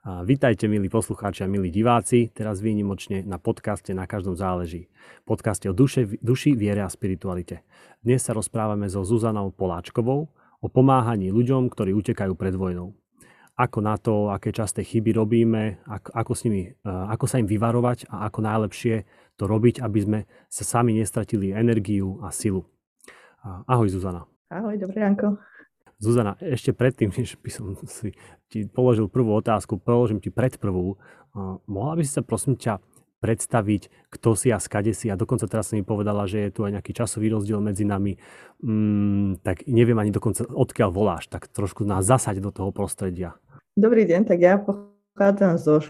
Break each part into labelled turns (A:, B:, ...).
A: Vítajte, milí poslucháči a milí diváci, teraz výnimočne na podcaste Na každom záleží. Podcaste o duše, duši, viere a spiritualite. Dnes sa rozprávame so Zuzanou Poláčkovou o pomáhaní ľuďom, ktorí utekajú pred vojnou. Ako na to, aké časté chyby robíme, ako, ako, s nimi, e, ako sa im vyvarovať a ako najlepšie to robiť, aby sme sa sami nestratili energiu a silu. Ahoj Zuzana.
B: Ahoj, dobré ránko.
A: Zuzana, ešte predtým, než by som si ti položil prvú otázku, položím ti pred prvú. Mohla by si sa prosím ťa predstaviť, kto si a skade si a dokonca teraz si mi povedala, že je tu aj nejaký časový rozdiel medzi nami, mm, tak neviem ani dokonca odkiaľ voláš, tak trošku nás zasať do toho prostredia.
B: Dobrý deň, tak ja pochádzam zo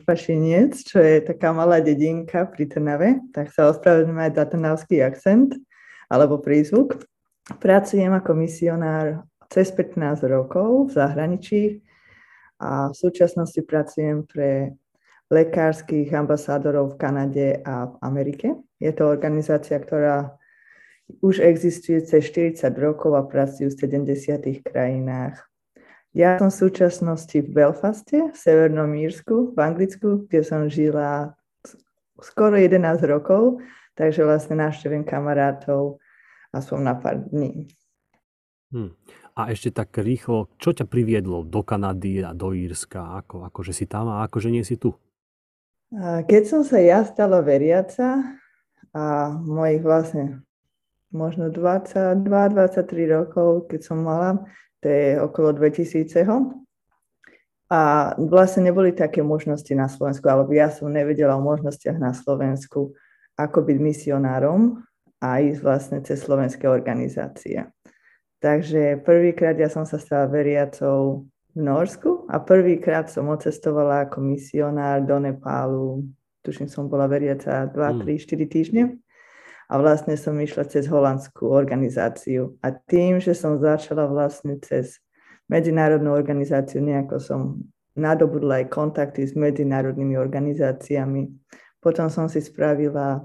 B: Špašiniec, čo je taká malá dedinka pri Trnave, tak sa ospravedlňujem aj za trnavský akcent alebo prízvuk. Pracujem ako misionár cez 15 rokov v zahraničí a v súčasnosti pracujem pre lekárskych ambasádorov v Kanade a v Amerike. Je to organizácia, ktorá už existuje cez 40 rokov a pracuje v 70 krajinách. Ja som v súčasnosti v Belfaste, v Severnom Írsku, v Anglicku, kde som žila skoro 11 rokov, takže vlastne navštevujem kamarátov aspoň na pár dní.
A: Hmm. A ešte tak rýchlo, čo ťa priviedlo do Kanady a do Írska? Ako, akože si tam a akože nie si tu?
B: Keď som sa ja stala veriaca a mojich vlastne možno 22-23 rokov, keď som mala, to je okolo 2000 a vlastne neboli také možnosti na Slovensku, alebo ja som nevedela o možnostiach na Slovensku, ako byť misionárom a ísť vlastne cez slovenské organizácie. Takže prvýkrát ja som sa stala veriacou v Norsku a prvýkrát som ocestovala ako misionár do Nepálu. Tuším, som bola veriaca 2, 3, 4 týždne. A vlastne som išla cez holandskú organizáciu. A tým, že som začala vlastne cez medzinárodnú organizáciu, nejako som nadobudla aj kontakty s medzinárodnými organizáciami. Potom som si spravila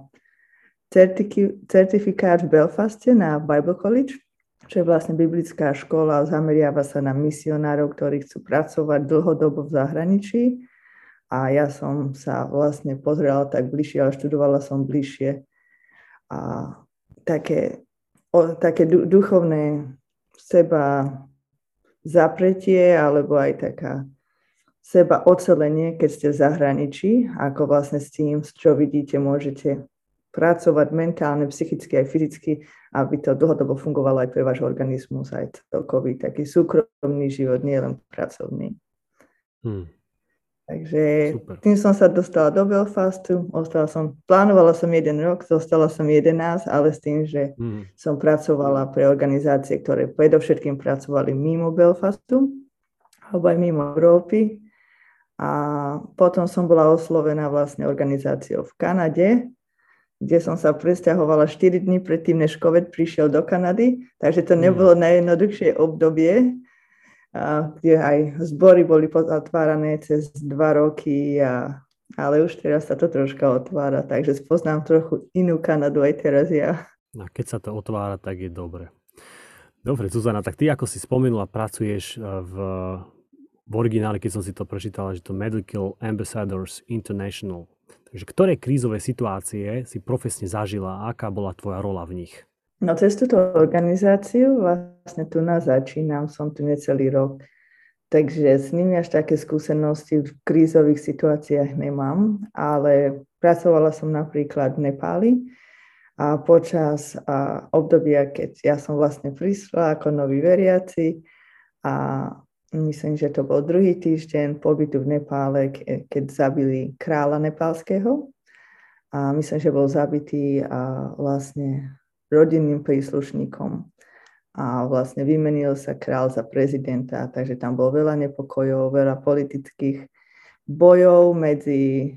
B: certifikát v Belfaste na Bible College čo je vlastne biblická škola, zameriava sa na misionárov, ktorí chcú pracovať dlhodobo v zahraničí. A ja som sa vlastne pozrela tak bližšie, ale študovala som bližšie. A také, o, také duchovné seba zapretie, alebo aj taká seba ocelenie, keď ste v zahraničí, ako vlastne s tým, čo vidíte, môžete pracovať mentálne, psychicky aj fyzicky, aby to dlhodobo fungovalo aj pre váš organizmus, aj celkový taký súkromný život, nielen pracovný. Hmm. Takže Super. tým som sa dostala do Belfastu, ostala som, plánovala som jeden rok, zostala som 11, ale s tým, že hmm. som pracovala pre organizácie, ktoré predovšetkým pracovali mimo Belfastu, alebo aj mimo Európy. A potom som bola oslovená vlastne organizáciou v Kanade, kde som sa presťahovala 4 dní predtým, než COVID prišiel do Kanady, takže to mm. nebolo najjednoduchšie obdobie, kde aj zbory boli zatvárané cez 2 roky, a, ale už teraz sa to troška otvára, takže spoznám trochu inú Kanadu aj teraz ja.
A: A keď sa to otvára, tak je dobre. Dobre, Zuzana, tak ty ako si spomenula, pracuješ e, v, v originále, keď som si to prečítala, že to Medical Ambassadors International Takže ktoré krízové situácie si profesne zažila a aká bola tvoja rola v nich?
B: No cez túto organizáciu vlastne tu nás začínam, som tu necelý rok, takže s nimi až také skúsenosti v krízových situáciách nemám, ale pracovala som napríklad v Nepáli a počas a obdobia, keď ja som vlastne prišla ako nový veriaci a myslím, že to bol druhý týždeň pobytu v Nepále, keď zabili kráľa nepálskeho. A myslím, že bol zabitý a vlastne rodinným príslušníkom. A vlastne vymenil sa král za prezidenta, takže tam bolo veľa nepokojov, veľa politických bojov medzi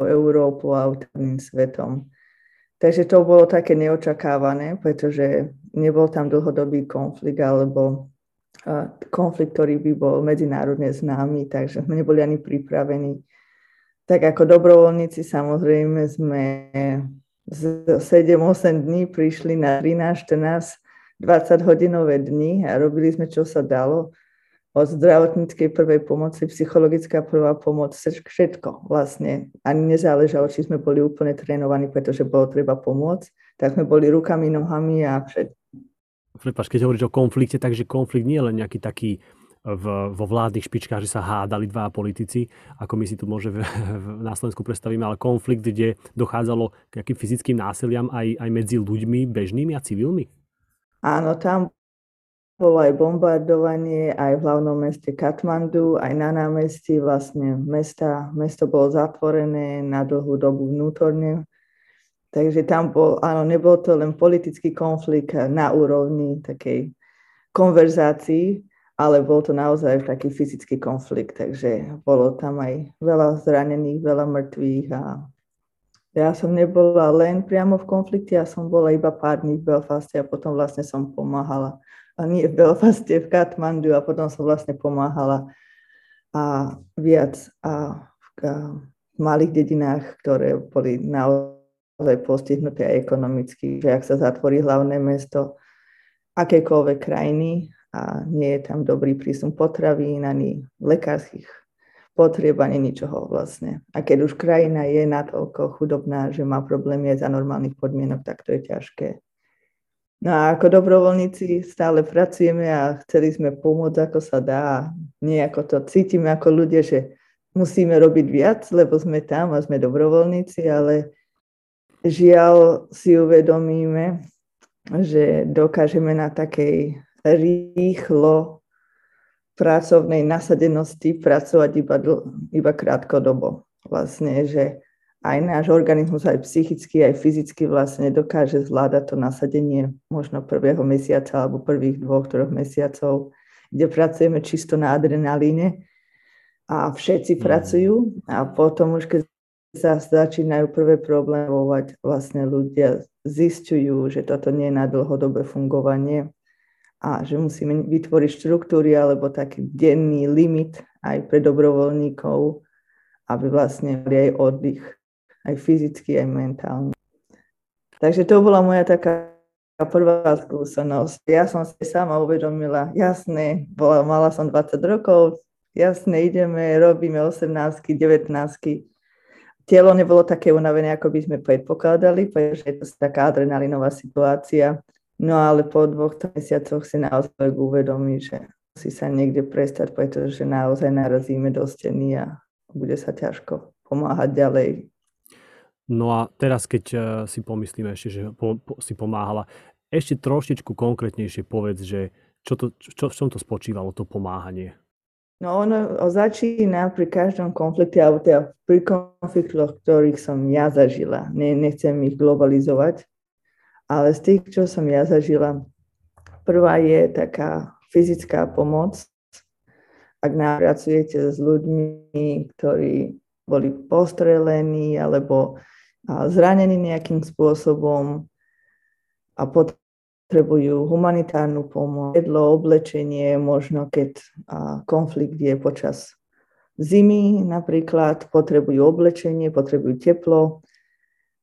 B: Európou a útavným svetom. Takže to bolo také neočakávané, pretože nebol tam dlhodobý konflikt alebo konflikt, ktorý by bol medzinárodne známy, takže sme neboli ani pripravení. Tak ako dobrovoľníci samozrejme sme z 7-8 dní prišli na 13, 14, 20 hodinové dni a robili sme, čo sa dalo. od zdravotníckej prvej pomoci, psychologická prvá pomoc, všetko vlastne. Ani nezáležalo, či sme boli úplne trénovaní, pretože bolo treba pomôcť, tak sme boli rukami, nohami a všetko.
A: Prepač, keď hovoríš o konflikte, takže konflikt nie je len nejaký taký v, vo vládnych špičkách, že sa hádali dva politici, ako my si tu môže v, v, na Slovensku predstavíme, ale konflikt, kde dochádzalo k nejakým fyzickým násiliam aj, aj medzi ľuďmi bežnými a civilmi?
B: Áno, tam bolo aj bombardovanie aj v hlavnom meste Katmandu, aj na námestí vlastne mesta, mesto bolo zatvorené na dlhú dobu vnútorne. Takže tam bol, áno, nebol to len politický konflikt na úrovni takej konverzácií, ale bol to naozaj taký fyzický konflikt, takže bolo tam aj veľa zranených, veľa mŕtvych a ja som nebola len priamo v konflikte, ja som bola iba pár dní v Belfaste a potom vlastne som pomáhala. A nie v Belfaste, v Katmandu a potom som vlastne pomáhala a viac a v, a v malých dedinách, ktoré boli naozaj postihnuté aj ekonomicky, že ak sa zatvorí hlavné mesto akékoľvek krajiny a nie je tam dobrý prísun potravín ani lekárskych potrieb ani ničoho vlastne. A keď už krajina je natoľko chudobná, že má problémy aj za normálnych podmienok, tak to je ťažké. No a ako dobrovoľníci stále pracujeme a chceli sme pomôcť, ako sa dá. Nejako to cítime ako ľudia, že musíme robiť viac, lebo sme tam a sme dobrovoľníci, ale žiaľ si uvedomíme, že dokážeme na takej rýchlo pracovnej nasadenosti pracovať iba, iba krátkodobo. Vlastne, že aj náš organizmus, aj psychicky, aj fyzicky vlastne dokáže zvládať to nasadenie možno prvého mesiaca alebo prvých dvoch, troch mesiacov, kde pracujeme čisto na adrenalíne a všetci mm. pracujú a potom už keď sa začínajú prvé problémovať, vlastne ľudia zistujú, že toto nie je na dlhodobé fungovanie a že musíme vytvoriť štruktúry alebo taký denný limit aj pre dobrovoľníkov, aby vlastne mali aj oddych aj fyzicky, aj mentálne. Takže to bola moja taká prvá skúsenosť. Ja som si sama uvedomila, jasné, bola, mala som 20 rokov, jasné, ideme, robíme 18 19 Telo nebolo také unavené, ako by sme predpokladali, pretože je to taká adrenalinová situácia. No ale po dvoch mesiacoch si naozaj uvedomí, že musí sa niekde prestať, pretože naozaj narazíme do steny a bude sa ťažko pomáhať ďalej
A: No a teraz, keď uh, si pomyslíme ešte, že po, po, si pomáhala, ešte trošičku konkrétnejšie povedz, že čo to, čo, v čom to spočívalo, to pomáhanie?
B: No ono začína pri každom konflikte, alebo teda pri konfliktoch, ktorých som ja zažila. Ne, nechcem ich globalizovať, ale z tých, čo som ja zažila, prvá je taká fyzická pomoc. Ak napracujete s ľuďmi, ktorí boli postrelení alebo zranení nejakým spôsobom a potrebujú humanitárnu pomoc, jedlo, oblečenie, možno keď konflikt je počas zimy napríklad, potrebujú oblečenie, potrebujú teplo,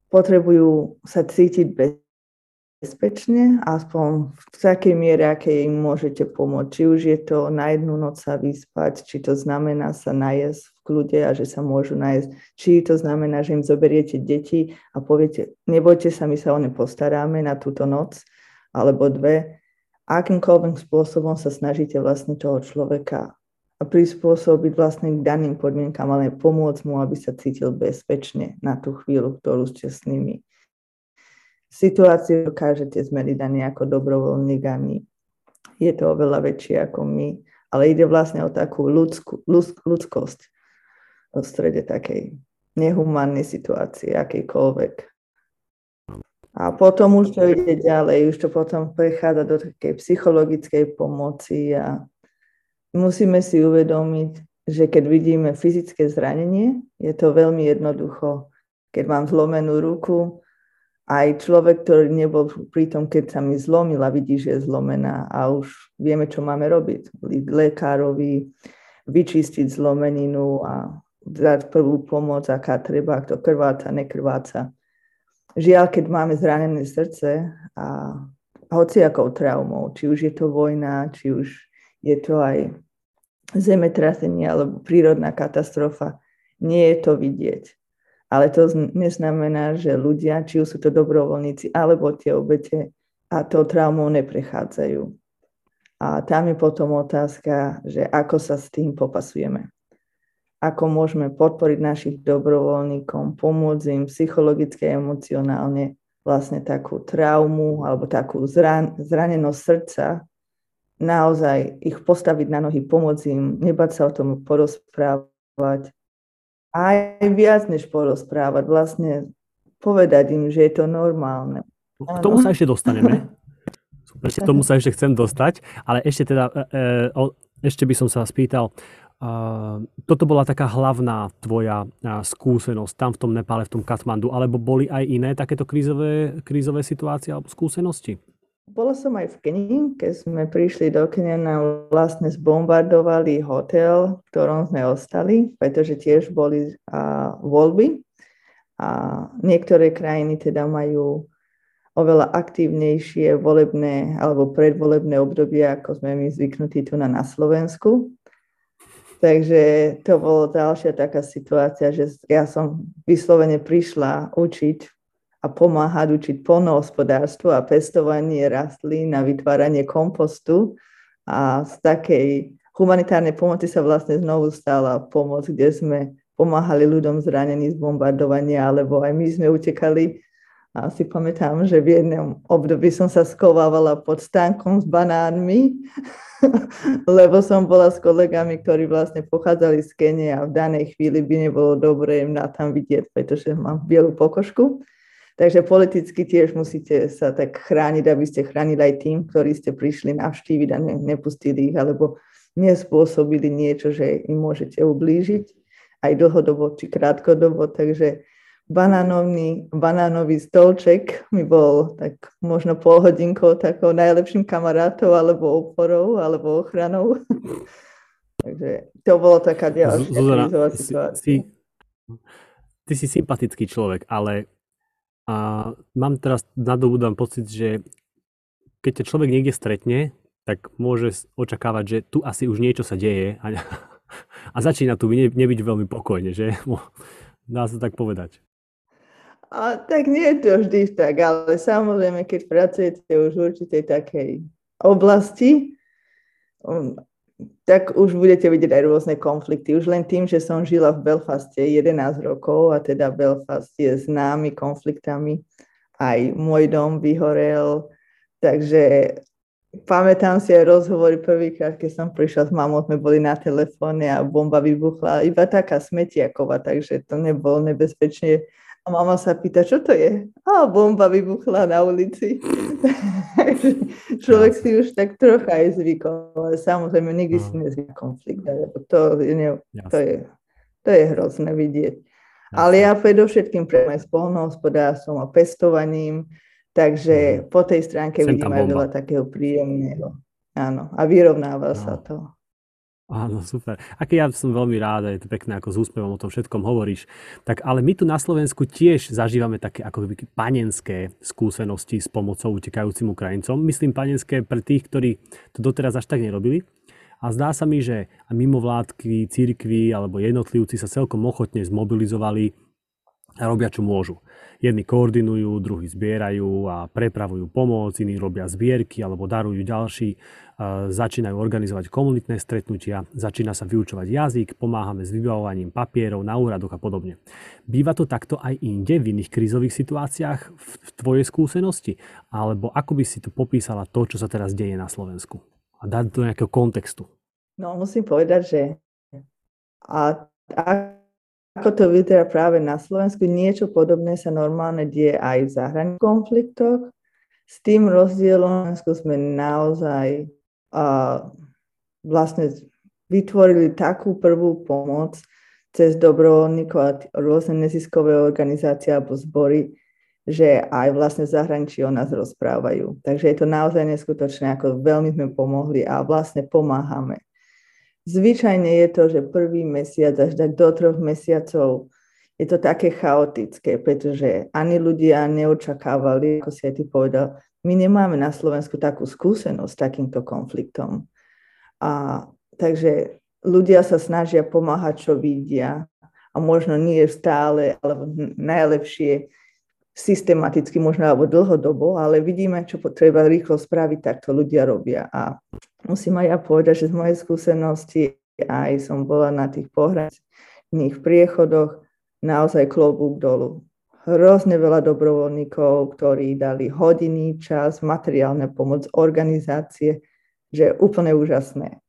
B: potrebujú sa cítiť bez bezpečne, aspoň v takej miere, aké im môžete pomôcť. Či už je to na jednu noc sa vyspať, či to znamená sa najesť v kľude a že sa môžu najesť, či to znamená, že im zoberiete deti a poviete, nebojte sa, my sa o ne postaráme na túto noc alebo dve. Akýmkoľvek spôsobom sa snažíte vlastne toho človeka a prispôsobiť vlastne k daným podmienkam, ale pomôcť mu, aby sa cítil bezpečne na tú chvíľu, ktorú ste s nimi situáciu dokážete zmeniť ani ako dobrovoľník, ani je to oveľa väčšie ako my, ale ide vlastne o takú ľudskú, ľudskosť v strede takej nehumánnej situácie, akejkoľvek. A potom už to ide ďalej, už to potom prechádza do takej psychologickej pomoci a musíme si uvedomiť, že keď vidíme fyzické zranenie, je to veľmi jednoducho. Keď mám zlomenú ruku, aj človek, ktorý nebol pri tom, keď sa mi zlomila, vidí, že je zlomená a už vieme, čo máme robiť. Lekárovi vyčistiť zlomeninu a dať prvú pomoc, aká treba, ak to krváca, nekrváca. Žiaľ, keď máme zranené srdce a hociakou traumou, či už je to vojna, či už je to aj zemetrasenie alebo prírodná katastrofa, nie je to vidieť. Ale to neznamená, že ľudia, či už sú to dobrovoľníci alebo tie obete, a to traumou neprechádzajú. A tam je potom otázka, že ako sa s tým popasujeme. Ako môžeme podporiť našich dobrovoľníkom, pomôcť im psychologicky a emocionálne vlastne takú traumu alebo takú zran- zranenosť srdca, naozaj ich postaviť na nohy, pomôcť im, nebať sa o tom porozprávať, aj viac než porozprávať, vlastne povedať im, že je to normálne.
A: K tomu sa ešte dostaneme. K tomu sa ešte chcem dostať, ale ešte teda, e, e, ešte by som sa spýtal, toto bola taká hlavná tvoja skúsenosť tam v tom Nepále, v tom Katmandu, alebo boli aj iné takéto krízové, krízové situácie alebo skúsenosti?
B: Bola som aj v Keni, keď sme prišli do Kenia, vlastne zbombardovali hotel, v ktorom sme ostali, pretože tiež boli a, voľby. A niektoré krajiny teda majú oveľa aktívnejšie volebné alebo predvolebné obdobie, ako sme my zvyknutí tu na, na Slovensku. Takže to bolo ďalšia taká situácia, že ja som vyslovene prišla učiť a pomáhať učiť polnohospodárstvo a pestovanie rastlín a vytváranie kompostu. A z takej humanitárnej pomoci sa vlastne znovu stala pomoc, kde sme pomáhali ľuďom zranení z bombardovania, alebo aj my sme utekali. A si pamätám, že v jednom období som sa skovávala pod stánkom s banánmi, lebo som bola s kolegami, ktorí vlastne pochádzali z Kenie a v danej chvíli by nebolo dobré im na tam vidieť, pretože mám bielu pokožku. Takže politicky tiež musíte sa tak chrániť, aby ste chránili aj tým, ktorí ste prišli navštíviť a ne, nepustili ich, alebo nespôsobili niečo, že im môžete ublížiť, aj dlhodobo či krátkodobo. Takže banánový, banánový stolček mi bol tak možno pol hodinkou takou najlepším kamarátov, alebo oporou, alebo ochranou. Takže to bolo taká ďalšia Zuzana, situácia. Si,
A: ty si sympatický človek, ale a mám teraz nadobudám pocit, že keď ťa človek niekde stretne, tak môže očakávať, že tu asi už niečo sa deje a, a začína tu ne, nebyť veľmi pokojne, že? Dá sa tak povedať.
B: A, tak nie je to vždy tak, ale samozrejme, keď pracujete už v určitej takej oblasti, um, tak už budete vidieť aj rôzne konflikty. Už len tým, že som žila v Belfaste 11 rokov a teda Belfast je známy konfliktami. Aj môj dom vyhorel, takže pamätám si aj rozhovory prvýkrát, keď som prišla s mamou, sme boli na telefóne a bomba vybuchla. Iba taká smetiaková, takže to nebolo nebezpečne a mama sa pýta, čo to je? A bomba vybuchla na ulici. Človek si už tak trocha aj zvykol, ale samozrejme nikdy no. si nezvyká konflikt. To, ne, to, je, to je hrozné vidieť. Ale ja predovšetkým pre s polnohospodárstvom a pestovaním, takže mm. po tej stránke Sem vidím aj veľa takého príjemného. Áno, a vyrovnáva no. sa to.
A: Áno, super. Aké ja som veľmi rád, je to pekné, ako s úspevom o tom všetkom hovoríš. Tak ale my tu na Slovensku tiež zažívame také ako keby panenské skúsenosti s pomocou utekajúcim Ukrajincom. Myslím panenské pre tých, ktorí to doteraz až tak nerobili. A zdá sa mi, že mimovládky, církvy alebo jednotlivci sa celkom ochotne zmobilizovali a robia, čo môžu. Jedni koordinujú, druhí zbierajú a prepravujú pomoc, iní robia zbierky alebo darujú ďalší, začínajú organizovať komunitné stretnutia, začína sa vyučovať jazyk, pomáhame s vybavovaním papierov na úradoch a podobne. Býva to takto aj inde v iných krízových situáciách v tvojej skúsenosti? Alebo ako by si tu popísala to, čo sa teraz deje na Slovensku? A dať do nejakého kontextu.
B: No musím povedať, že a ako to vyzerá práve na Slovensku, niečo podobné sa normálne deje aj v zahraničných konfliktoch. S tým rozdielom sme naozaj a, vlastne vytvorili takú prvú pomoc cez dobrovoľníkov a rôzne neziskové organizácie alebo zbory, že aj vlastne zahraničí o nás rozprávajú. Takže je to naozaj neskutočné, ako veľmi sme pomohli a vlastne pomáhame. Zvyčajne je to, že prvý mesiac až tak do troch mesiacov je to také chaotické, pretože ani ľudia neočakávali, ako si aj ty povedal, my nemáme na Slovensku takú skúsenosť s takýmto konfliktom. A takže ľudia sa snažia pomáhať, čo vidia. A možno nie stále, alebo najlepšie systematicky, možno alebo dlhodobo, ale vidíme, čo treba rýchlo spraviť, tak to ľudia robia. A musím aj ja povedať, že z mojej skúsenosti aj som bola na tých pohraničných priechodoch, naozaj klobúk dolu. Hrozne veľa dobrovoľníkov, ktorí dali hodiny, čas, materiálne pomoc, organizácie, že je úplne úžasné.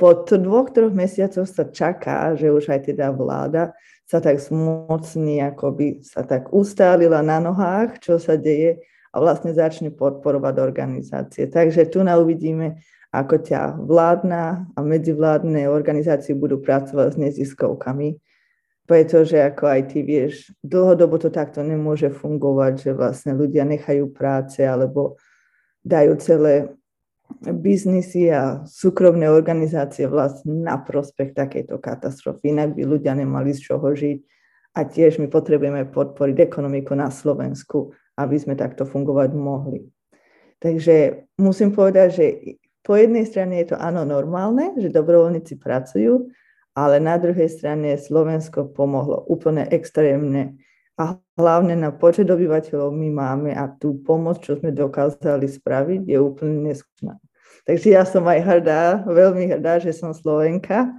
B: Po dvoch, troch mesiacoch sa čaká, že už aj teda vláda sa tak zmocní, ako by sa tak ustálila na nohách, čo sa deje a vlastne začne podporovať organizácie. Takže tu na uvidíme, ako ťa vládna a medzivládne organizácie budú pracovať s neziskovkami, pretože ako aj ty vieš, dlhodobo to takto nemôže fungovať, že vlastne ľudia nechajú práce alebo dajú celé biznisy a súkromné organizácie vlastne na prospech takejto katastrofy. Inak by ľudia nemali z čoho žiť. A tiež my potrebujeme podporiť ekonomiku na Slovensku, aby sme takto fungovať mohli. Takže musím povedať, že po jednej strane je to áno normálne, že dobrovoľníci pracujú, ale na druhej strane Slovensko pomohlo úplne extrémne a hlavne na počet obyvateľov my máme a tú pomoc, čo sme dokázali spraviť, je úplne neskutočná. Takže ja som aj hrdá, veľmi hrdá, že som Slovenka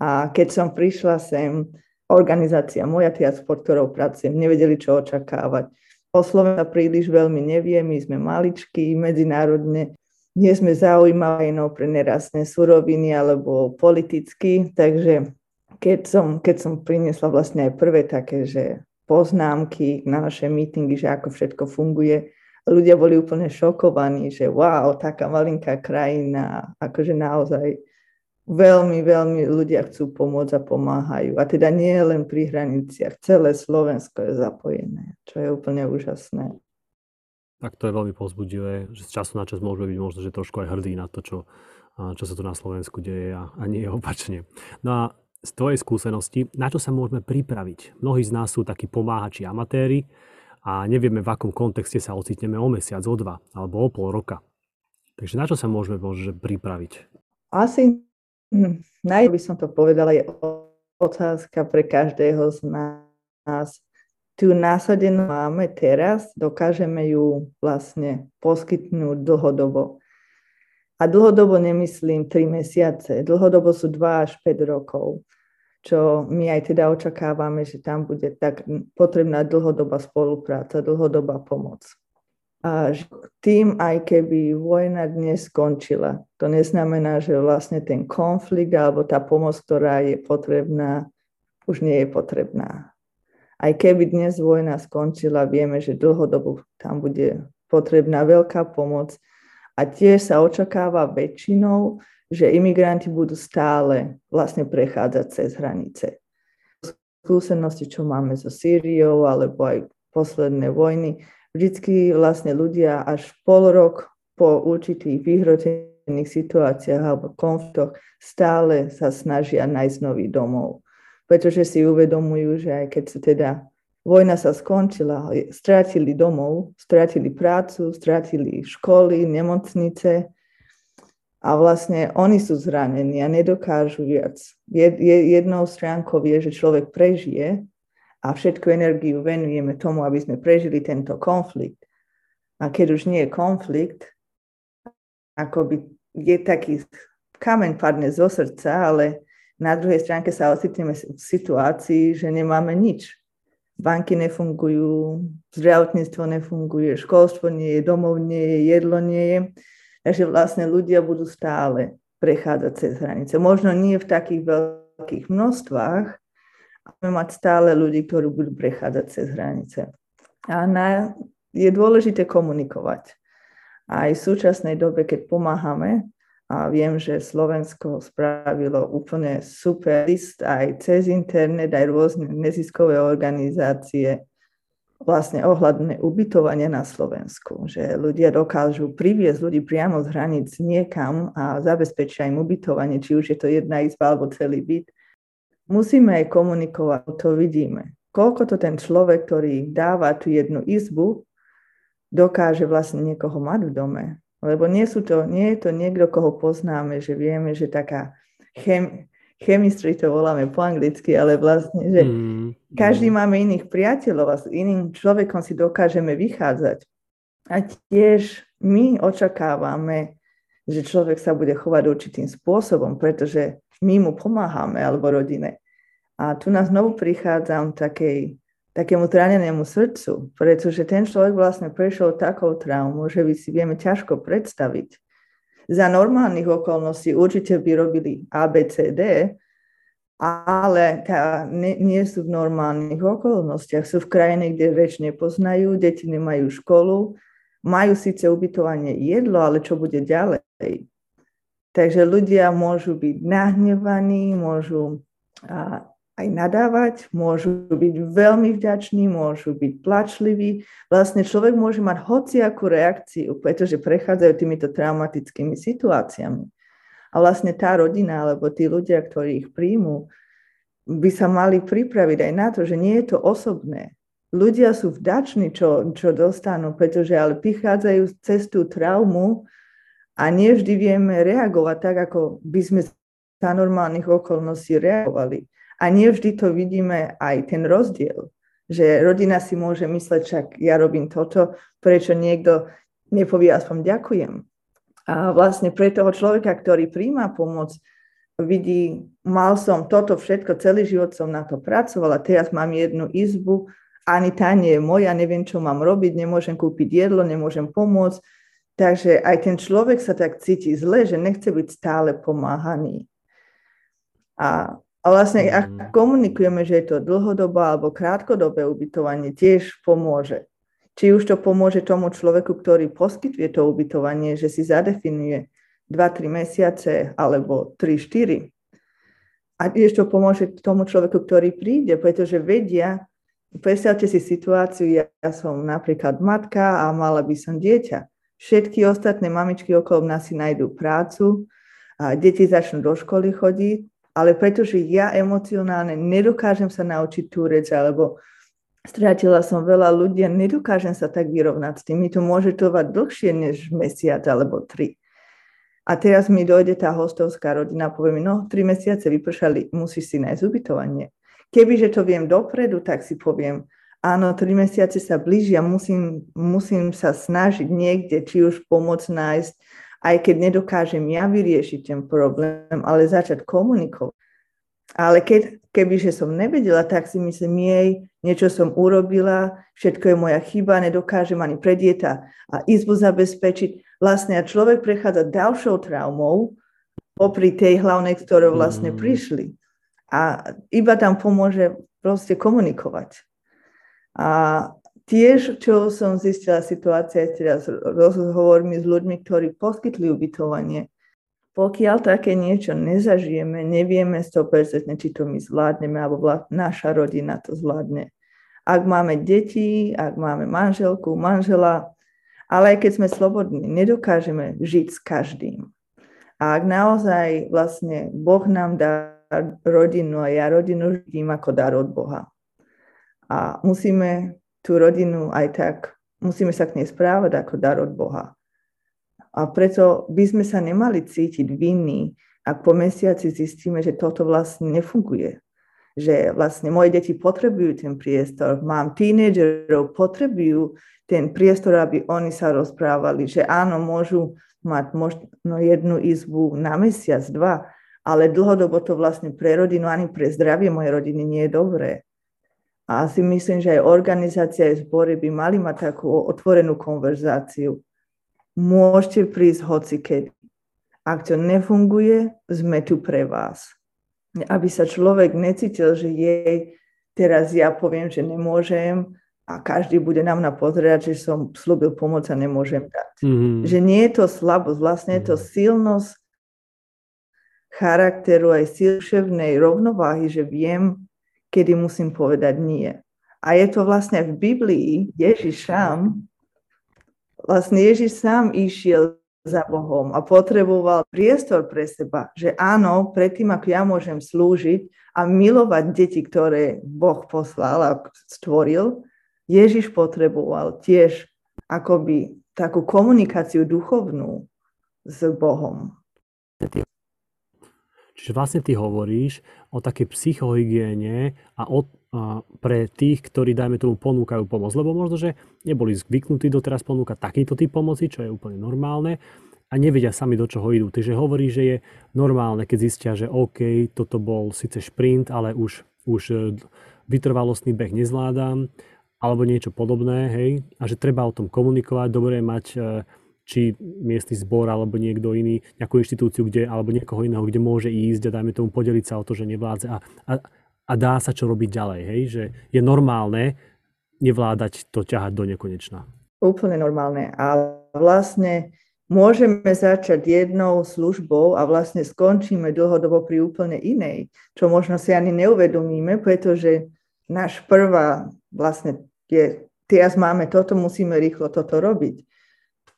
B: a keď som prišla sem, organizácia moja, tia, pod ktorou pracujem, nevedeli, čo očakávať. O Slovenska príliš veľmi nevie, my sme maličkí, medzinárodne nie sme zaujímaví no, pre nerastné suroviny alebo politicky, takže keď som, keď som priniesla vlastne aj prvé také, že poznámky na naše mítingy, že ako všetko funguje. Ľudia boli úplne šokovaní, že wow, taká malinká krajina, akože naozaj veľmi, veľmi ľudia chcú pomôcť a pomáhajú. A teda nie len pri hraniciach, celé Slovensko je zapojené, čo je úplne úžasné.
A: Tak to je veľmi pozbudivé, že z času na čas môžeme byť možno, že trošku aj hrdí na to, čo, čo sa tu na Slovensku deje a, a nie opačne. No a z tvojej skúsenosti, na čo sa môžeme pripraviť? Mnohí z nás sú takí pomáhači amatéri a nevieme, v akom kontexte sa ocitneme o mesiac, o dva alebo o pol roka. Takže na čo sa môžeme môže pripraviť?
B: Asi hm, naj by som to povedala, je otázka pre každého z nás. Tu násadenú máme teraz, dokážeme ju vlastne poskytnúť dlhodobo. A dlhodobo nemyslím 3 mesiace, dlhodobo sú 2 až 5 rokov, čo my aj teda očakávame, že tam bude tak potrebná dlhodobá spolupráca, dlhodobá pomoc. A tým, aj keby vojna dnes skončila, to neznamená, že vlastne ten konflikt alebo tá pomoc, ktorá je potrebná, už nie je potrebná. Aj keby dnes vojna skončila, vieme, že dlhodobo tam bude potrebná veľká pomoc, a tiež sa očakáva väčšinou, že imigranti budú stále vlastne prechádzať cez hranice. Skúsenosti, čo máme so Sýriou alebo aj posledné vojny, vždycky vlastne ľudia až pol rok po určitých vyhrotených situáciách alebo konfliktoch stále sa snažia nájsť nový domov. Pretože si uvedomujú, že aj keď sa teda vojna sa skončila, strátili domov, strátili prácu, strátili školy, nemocnice a vlastne oni sú zranení a nedokážu viac. Jednou stránkou je, že človek prežije a všetku energiu venujeme tomu, aby sme prežili tento konflikt. A keď už nie je konflikt, ako by je taký kameň padne zo srdca, ale na druhej stránke sa ocitneme v situácii, že nemáme nič banky nefungujú, zdravotníctvo nefunguje, školstvo nie je, domov nie je, jedlo nie je. Takže vlastne ľudia budú stále prechádzať cez hranice. Možno nie v takých veľkých množstvách, ale mať stále ľudí, ktorí budú prechádzať cez hranice. A na, je dôležité komunikovať. Aj v súčasnej dobe, keď pomáhame, a viem, že Slovensko spravilo úplne super list aj cez internet, aj rôzne neziskové organizácie vlastne ohľadné ubytovania na Slovensku, že ľudia dokážu priviesť ľudí priamo z hraníc niekam a zabezpečia im ubytovanie, či už je to jedna izba alebo celý byt. Musíme aj komunikovať, to vidíme. Koľko to ten človek, ktorý dáva tú jednu izbu, dokáže vlastne niekoho mať v dome, lebo nie, sú to, nie je to niekto, koho poznáme, že vieme, že taká chem, chemistry to voláme po anglicky, ale vlastne, že mm, každý mm. máme iných priateľov a s iným človekom si dokážeme vychádzať. A tiež my očakávame, že človek sa bude chovať určitým spôsobom, pretože my mu pomáhame alebo rodine. A tu nás znovu prichádzam takej, takému zranenému srdcu, pretože ten človek vlastne prešiel takou traumou, že by si vieme ťažko predstaviť. Za normálnych okolností určite by robili ABCD, ale tá, ne, nie sú v normálnych okolnostiach. Sú v krajine, kde reč nepoznajú, deti nemajú školu, majú síce ubytovanie jedlo, ale čo bude ďalej? Takže ľudia môžu byť nahnevaní, môžu a, aj nadávať, môžu byť veľmi vďační, môžu byť plačliví. Vlastne človek môže mať hociakú reakciu, pretože prechádzajú týmito traumatickými situáciami. A vlastne tá rodina alebo tí ľudia, ktorí ich príjmú, by sa mali pripraviť aj na to, že nie je to osobné. Ľudia sú vďační, čo, čo dostanú, pretože ale prichádzajú cez tú traumu a nevždy vieme reagovať tak, ako by sme za normálnych okolností reagovali. A nevždy to vidíme aj ten rozdiel, že rodina si môže mysleť, však ja robím toto, prečo niekto nepovie aspoň ďakujem. A vlastne pre toho človeka, ktorý príjma pomoc, vidí, mal som toto všetko, celý život som na to pracovala, teraz mám jednu izbu, ani tá nie je moja, neviem, čo mám robiť, nemôžem kúpiť jedlo, nemôžem pomôcť, Takže aj ten človek sa tak cíti zle, že nechce byť stále pomáhaný. A, a vlastne ak mm. komunikujeme, že je to dlhodobé alebo krátkodobé ubytovanie, tiež pomôže. Či už to pomôže tomu človeku, ktorý poskytuje to ubytovanie, že si zadefinuje 2-3 mesiace alebo 3-4. A tiež to pomôže tomu človeku, ktorý príde, pretože vedia, predstavte si situáciu, ja, ja som napríklad matka a mala by som dieťa Všetky ostatné mamičky okolo nás si nájdú prácu, a deti začnú do školy chodiť, ale pretože ja emocionálne nedokážem sa naučiť tú reč, alebo stratila som veľa ľudí a nedokážem sa tak vyrovnať s tým. Mi to môže trvať dlhšie než mesiac alebo tri. A teraz mi dojde tá hostovská rodina a povie mi, no, tri mesiace vypršali, musíš si nájsť ubytovanie. Kebyže to viem dopredu, tak si poviem, áno, tri mesiace sa blížia, musím, musím sa snažiť niekde, či už pomôcť nájsť, aj keď nedokážem ja vyriešiť ten problém, ale začať komunikovať. Ale keď, kebyže som nevedela, tak si myslím, jej, niečo som urobila, všetko je moja chyba, nedokážem ani pre dieta a izbu zabezpečiť. Vlastne a človek prechádza ďalšou traumou, popri tej hlavnej, ktorou vlastne mm. prišli. A iba tam pomôže proste komunikovať. A tiež, čo som zistila situácia teraz rozhovormi s ľuďmi, ktorí poskytli ubytovanie, pokiaľ také niečo nezažijeme, nevieme 100%, či to my zvládneme, alebo naša rodina to zvládne. Ak máme deti, ak máme manželku, manžela, ale aj keď sme slobodní, nedokážeme žiť s každým. A ak naozaj vlastne Boh nám dá rodinu a ja rodinu vidím ako dar od Boha, a musíme tú rodinu aj tak, musíme sa k nej správať ako dar od Boha. A preto by sme sa nemali cítiť vinní, ak po mesiaci zistíme, že toto vlastne nefunguje. Že vlastne moje deti potrebujú ten priestor, mám tínedžerov, potrebujú ten priestor, aby oni sa rozprávali, že áno, môžu mať možno jednu izbu na mesiac, dva, ale dlhodobo to vlastne pre rodinu ani pre zdravie mojej rodiny nie je dobré. A si myslím, že aj organizácia aj zbory by mali mať takú otvorenú konverzáciu. Môžete prísť hoci kedy. Ak to nefunguje, sme tu pre vás. Aby sa človek necítil, že jej teraz ja poviem, že nemôžem a každý bude nám na pozerať, že som slúbil pomoc a nemôžem dať. Mm-hmm. Že nie je to slabosť, vlastne je to mhm. silnosť charakteru aj silševnej rovnováhy, že viem kedy musím povedať nie. A je to vlastne v Biblii, Ježiš vlastne Ježiš sám išiel za Bohom a potreboval priestor pre seba, že áno, predtým, ako ja môžem slúžiť a milovať deti, ktoré Boh poslal a stvoril, Ježiš potreboval tiež akoby takú komunikáciu duchovnú s Bohom.
A: Čiže vlastne ty hovoríš o takej psychohygiene a o, pre tých, ktorí, dajme tomu, ponúkajú pomoc. Lebo možno, že neboli zvyknutí doteraz ponúkať takýto typ pomoci, čo je úplne normálne a nevedia sami, do čoho idú. Takže hovorí, že je normálne, keď zistia, že OK, toto bol síce šprint, ale už, už e, vytrvalostný beh nezvládam, alebo niečo podobné, hej, a že treba o tom komunikovať, dobre mať e, či miestny zbor alebo niekto iný, nejakú inštitúciu, kde, alebo niekoho iného, kde môže ísť a dajme tomu podeliť sa o to, že nevládze a, a, a dá sa čo robiť ďalej, hej, že je normálne nevládať to ťahať do nekonečna.
B: Úplne normálne. A vlastne môžeme začať jednou službou a vlastne skončíme dlhodobo pri úplne inej, čo možno si ani neuvedomíme, pretože náš prvá vlastne je, teraz máme toto, musíme rýchlo toto robiť.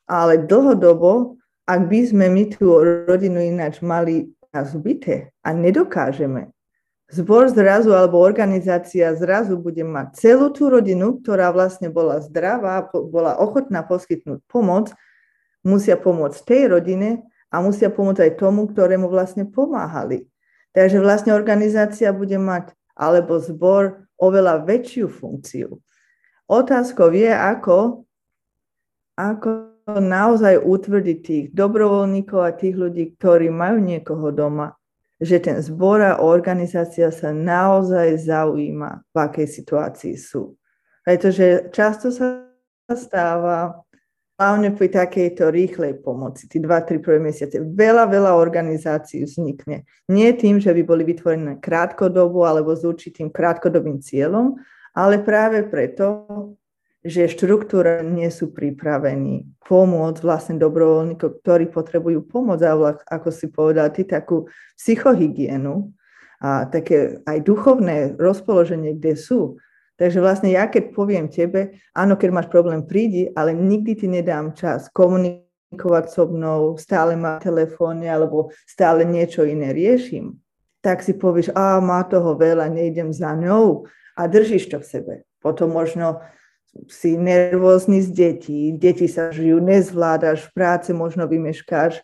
B: Ale dlhodobo, ak by sme my tú rodinu ináč mali na zbyte a nedokážeme, zbor zrazu alebo organizácia zrazu bude mať celú tú rodinu, ktorá vlastne bola zdravá, bola ochotná poskytnúť pomoc, musia pomôcť tej rodine a musia pomôcť aj tomu, ktorému vlastne pomáhali. Takže vlastne organizácia bude mať, alebo zbor, oveľa väčšiu funkciu. Otázkou je, ako, ako naozaj utvrdiť tých dobrovoľníkov a tých ľudí, ktorí majú niekoho doma, že ten zbor a organizácia sa naozaj zaujíma, v akej situácii sú. Pretože často sa stáva, hlavne pri takejto rýchlej pomoci, tí 2-3 prvé mesiace, veľa, veľa organizácií vznikne. Nie tým, že by boli vytvorené krátkodobo alebo s určitým krátkodobým cieľom, ale práve preto, že štruktúra nie sú pripravení pomôcť vlastne dobrovoľníkom, ktorí potrebujú pomoc a ako si povedal, ty takú psychohygienu a také aj duchovné rozpoloženie, kde sú, Takže vlastne ja keď poviem tebe, áno, keď máš problém, prídi, ale nikdy ti nedám čas komunikovať so mnou, stále má telefóne alebo stále niečo iné riešim, tak si povieš, a má toho veľa, nejdem za ňou. A držíš to v sebe. Potom možno si nervózny z detí, deti sa žijú, nezvládaš, v práce možno vymeškáš,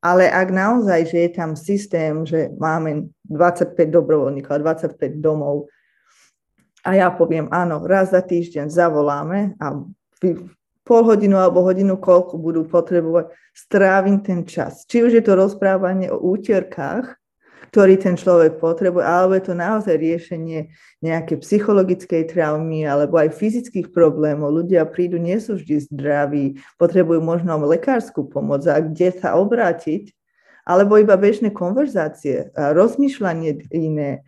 B: ale ak naozaj, že je tam systém, že máme 25 dobrovoľníkov, 25 domov, a ja poviem, áno, raz za týždeň zavoláme a pol hodinu alebo hodinu, koľko budú potrebovať, strávim ten čas. Či už je to rozprávanie o úterkách, ktorý ten človek potrebuje, alebo je to naozaj riešenie nejaké psychologickej traumy alebo aj fyzických problémov. Ľudia prídu, nie sú vždy zdraví, potrebujú možno lekárskú pomoc a kde sa obrátiť, alebo iba bežné konverzácie, rozmýšľanie iné.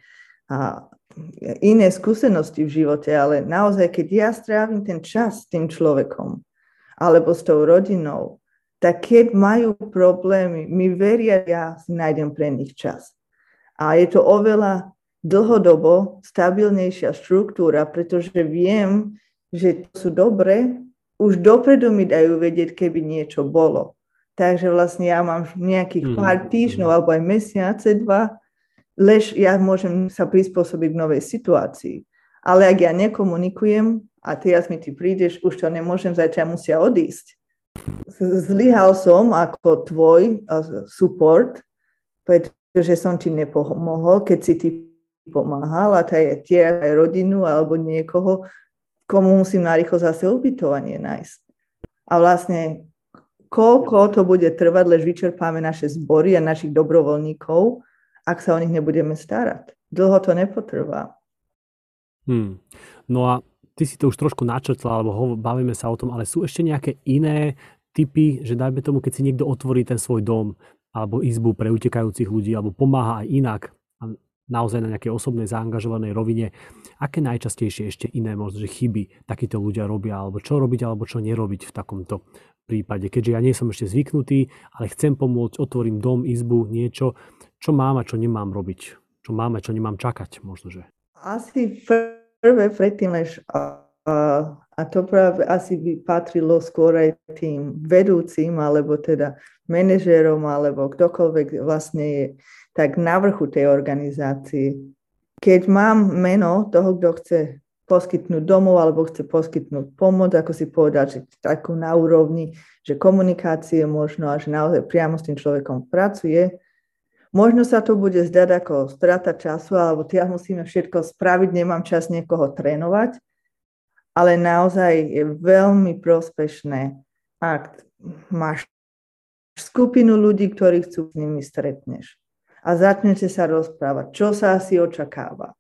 B: A iné skúsenosti v živote, ale naozaj, keď ja strávim ten čas s tým človekom alebo s tou rodinou, tak keď majú problémy, mi veria, ja si nájdem pre nich čas. A je to oveľa dlhodobo stabilnejšia štruktúra, pretože viem, že to sú dobré, už dopredu mi dajú vedieť, keby niečo bolo. Takže vlastne ja mám nejakých pár mhm. týždňov alebo aj mesiace, dva, lež ja môžem sa prispôsobiť k novej situácii. Ale ak ja nekomunikujem a teraz mi ty prídeš, už to nemôžem, zajtra musia odísť. Zlyhal som ako tvoj support, pretože som ti nepomohol, keď si ty pomáhal a to je tie aj rodinu alebo niekoho, komu musím narýchlo zase ubytovanie nájsť. A vlastne koľko to bude trvať, lež vyčerpáme naše zbory a našich dobrovoľníkov, ak sa o nich nebudeme starať. Dlho to nepotrvá.
A: Hmm. No a ty si to už trošku načrtla, alebo ho, bavíme sa o tom, ale sú ešte nejaké iné typy, že dajme tomu, keď si niekto otvorí ten svoj dom alebo izbu pre utekajúcich ľudí, alebo pomáha aj inak, naozaj na nejakej osobnej zaangažovanej rovine, aké najčastejšie ešte iné možno, že chyby takíto ľudia robia, alebo čo robiť, alebo čo nerobiť v takomto prípade. Keďže ja nie som ešte zvyknutý, ale chcem pomôcť, otvorím dom, izbu, niečo, čo mám a čo nemám robiť? Čo mám a čo nemám čakať možno, že?
B: Asi prvé predtým, než a, a to práve asi by patrilo skôr aj tým vedúcim, alebo teda manažérom, alebo kdokoľvek vlastne je tak na vrchu tej organizácii. Keď mám meno toho, kto chce poskytnúť domov alebo chce poskytnúť pomoc, ako si povedal, že takú na úrovni, že komunikácie možno a že naozaj priamo s tým človekom pracuje, Možno sa to bude zdať ako strata času, alebo teraz musíme všetko spraviť, nemám čas niekoho trénovať, ale naozaj je veľmi prospešné, ak máš skupinu ľudí, ktorých chcú s nimi stretneš a začnete sa rozprávať, čo sa asi očakáva.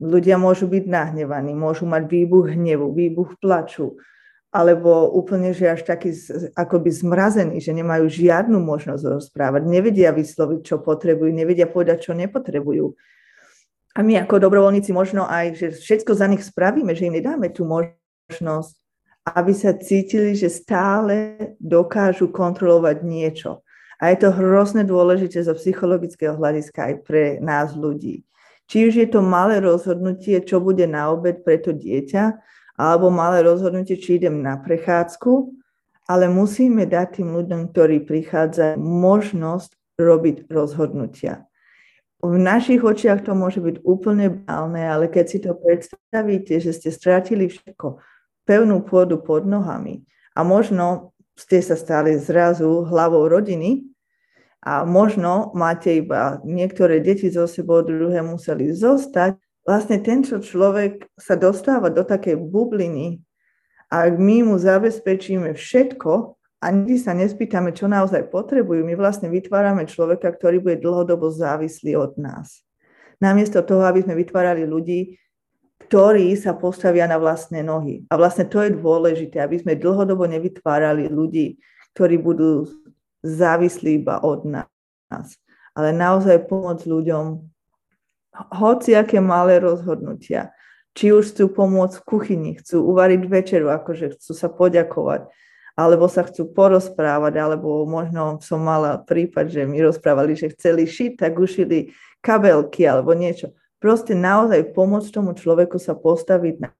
B: Ľudia môžu byť nahnevaní, môžu mať výbuch hnevu, výbuch plaču, alebo úplne, že až taký akoby zmrazený, že nemajú žiadnu možnosť rozprávať, nevedia vysloviť, čo potrebujú, nevedia povedať, čo nepotrebujú. A my ako dobrovoľníci možno aj, že všetko za nich spravíme, že im nedáme tú možnosť, aby sa cítili, že stále dokážu kontrolovať niečo. A je to hrozne dôležité zo psychologického hľadiska aj pre nás ľudí. Či už je to malé rozhodnutie, čo bude na obed pre to dieťa, alebo malé rozhodnutie, či idem na prechádzku, ale musíme dať tým ľuďom, ktorí prichádzajú, možnosť robiť rozhodnutia. V našich očiach to môže byť úplne banálne, ale keď si to predstavíte, že ste stratili všetko, pevnú pôdu pod nohami a možno ste sa stali zrazu hlavou rodiny a možno máte iba niektoré deti zo sebou, druhé museli zostať, vlastne ten, čo človek sa dostáva do takej bubliny a ak my mu zabezpečíme všetko a nikdy sa nespýtame, čo naozaj potrebujú, my vlastne vytvárame človeka, ktorý bude dlhodobo závislý od nás. Namiesto toho, aby sme vytvárali ľudí, ktorí sa postavia na vlastné nohy. A vlastne to je dôležité, aby sme dlhodobo nevytvárali ľudí, ktorí budú závislí iba od nás. Ale naozaj pomôcť ľuďom hociaké malé rozhodnutia. Či už chcú pomôcť v kuchyni, chcú uvariť večeru, akože chcú sa poďakovať, alebo sa chcú porozprávať, alebo možno som mala prípad, že mi rozprávali, že chceli šiť, tak ušili kabelky alebo niečo. Proste naozaj pomôcť tomu človeku sa postaviť na,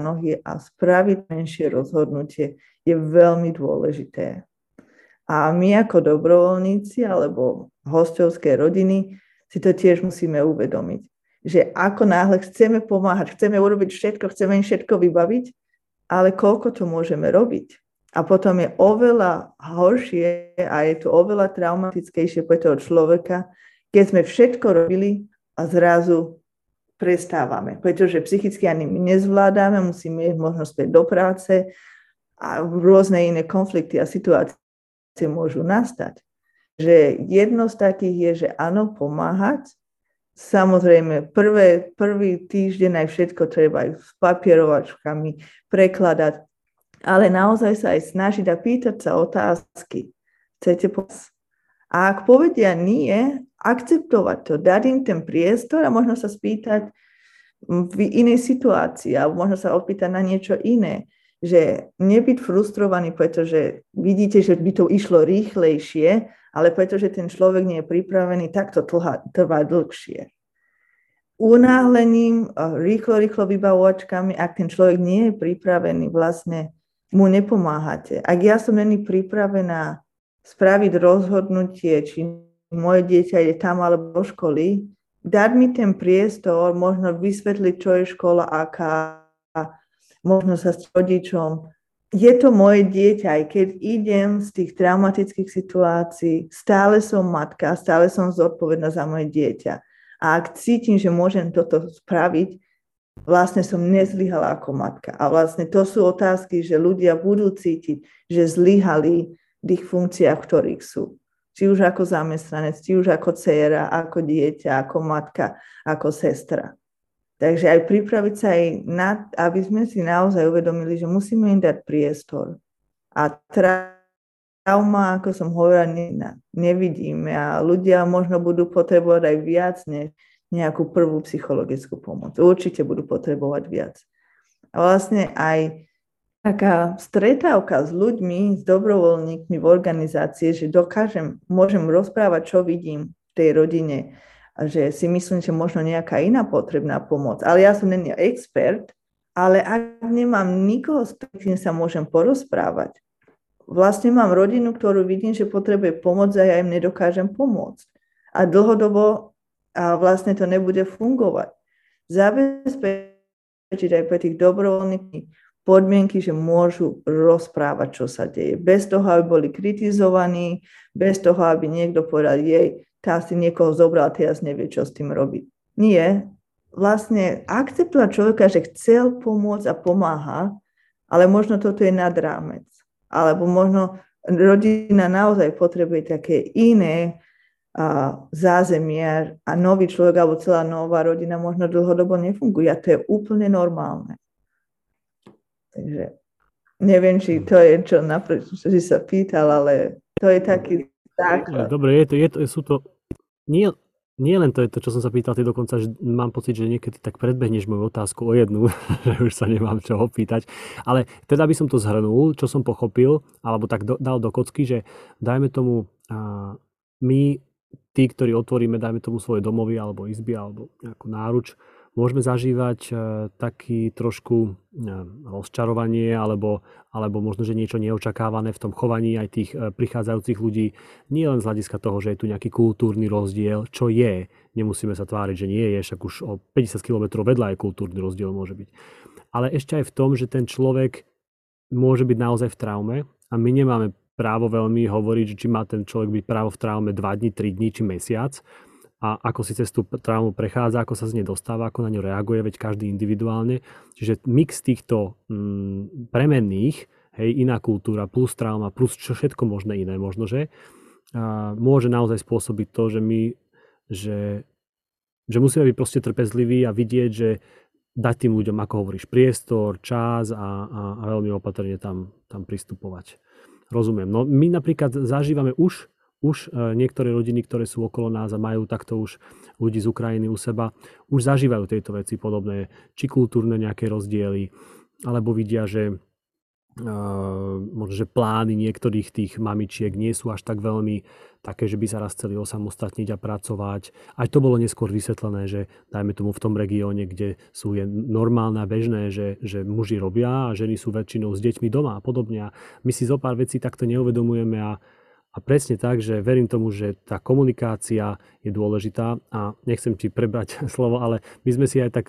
B: nohy a spraviť menšie rozhodnutie je veľmi dôležité. A my ako dobrovoľníci alebo hostovské rodiny si to tiež musíme uvedomiť. Že ako náhle chceme pomáhať, chceme urobiť všetko, chceme im všetko vybaviť, ale koľko to môžeme robiť. A potom je oveľa horšie a je to oveľa traumatickejšie pre toho človeka, keď sme všetko robili a zrazu prestávame. Pretože psychicky ani my nezvládame, musíme ísť možno späť do práce a rôzne iné konflikty a situácie môžu nastať že jedno z takých je, že áno, pomáhať. Samozrejme, prvé, prvý týždeň aj všetko treba aj s papierovačkami prekladať, ale naozaj sa aj snažiť a pýtať sa otázky. Chcete pomôcť? A ak povedia nie, akceptovať to, dať im ten priestor a možno sa spýtať v inej situácii alebo možno sa opýtať na niečo iné. Že nebyť frustrovaný, pretože vidíte, že by to išlo rýchlejšie, ale pretože ten človek nie je pripravený, tak to trvá, dlhšie. Unáhlením, rýchlo, rýchlo vybavovačkami, ak ten človek nie je pripravený, vlastne mu nepomáhate. Ak ja som není pripravená spraviť rozhodnutie, či moje dieťa ide tam alebo do školy, dať mi ten priestor, možno vysvetliť, čo je škola, aká, možno sa s rodičom je to moje dieťa, aj keď idem z tých traumatických situácií, stále som matka, stále som zodpovedná za moje dieťa. A ak cítim, že môžem toto spraviť, vlastne som nezlyhala ako matka. A vlastne to sú otázky, že ľudia budú cítiť, že zlyhali v tých funkciách, v ktorých sú. Či už ako zamestnanec, či už ako dcera, ako dieťa, ako matka, ako sestra. Takže aj pripraviť sa aj na, aby sme si naozaj uvedomili, že musíme im dať priestor. A trauma, ako som hovorila, ne, nevidíme a ľudia možno budú potrebovať aj viac než nejakú prvú psychologickú pomoc. Určite budú potrebovať viac. A vlastne aj taká stretávka s ľuďmi, s dobrovoľníkmi v organizácii, že dokážem, môžem rozprávať, čo vidím v tej rodine, že si myslím, že možno nejaká iná potrebná pomoc. Ale ja som není expert, ale ak nemám nikoho, s ktorým sa môžem porozprávať, vlastne mám rodinu, ktorú vidím, že potrebuje pomoc a ja im nedokážem pomôcť. A dlhodobo a vlastne to nebude fungovať. Zabezpečiť aj pre tých dobrovoľných podmienky, že môžu rozprávať, čo sa deje. Bez toho, aby boli kritizovaní, bez toho, aby niekto povedal, jej, tá si niekoho zobral, teraz nevie, čo s tým robiť. Nie. Vlastne akceptovať človeka, že chcel pomôcť a pomáha, ale možno toto je nad rámec. Alebo možno rodina naozaj potrebuje také iné zázemie a nový človek alebo celá nová rodina možno dlhodobo nefunguje a to je úplne normálne. Takže neviem, či to je, čo napr- si sa pýtal, ale to je taký základ.
A: Dobre, je to, je to, sú to, nie, nie len to je to, čo som sa pýtal, ty dokonca, že mám pocit, že niekedy tak predbehneš moju otázku o jednu, že už sa nemám čo opýtať. Ale teda by som to zhrnul, čo som pochopil, alebo tak do, dal do kocky, že dajme tomu, a my tí, ktorí otvoríme, dajme tomu svoje domovy alebo izby alebo nejakú náruč, môžeme zažívať e, taký trošku rozčarovanie alebo, alebo možno, že niečo neočakávané v tom chovaní aj tých e, prichádzajúcich ľudí. Nie len z hľadiska toho, že je tu nejaký kultúrny rozdiel, čo je, nemusíme sa tváriť, že nie je, však už o 50 km vedľa je kultúrny rozdiel môže byť. Ale ešte aj v tom, že ten človek môže byť naozaj v traume a my nemáme právo veľmi hovoriť, či má ten človek byť právo v traume 2 dní, 3 dní či mesiac a ako si cez tú traumu prechádza, ako sa z nej dostáva, ako na ňu reaguje, veď každý individuálne. Čiže mix týchto mm, premenných, hej, iná kultúra plus trauma, plus čo všetko možné iné možno, že a môže naozaj spôsobiť to, že my, že, že musíme byť proste trpezliví a vidieť, že dať tým ľuďom, ako hovoríš, priestor, čas a, a, a veľmi opatrne tam, tam pristupovať. Rozumiem. No my napríklad zažívame už, už e, niektoré rodiny, ktoré sú okolo nás a majú takto už ľudí z Ukrajiny u seba, už zažívajú tieto veci podobné, či kultúrne nejaké rozdiely, alebo vidia, že možno, že plány niektorých tých mamičiek nie sú až tak veľmi také, že by sa raz chceli osamostatniť a pracovať. Aj to bolo neskôr vysvetlené, že dajme tomu v tom regióne, kde sú je normálne a bežné, že, že muži robia a ženy sú väčšinou s deťmi doma a podobne. A my si zo pár vecí takto neuvedomujeme a, a presne tak, že verím tomu, že tá komunikácia je dôležitá a nechcem ti prebrať slovo, ale my sme si aj tak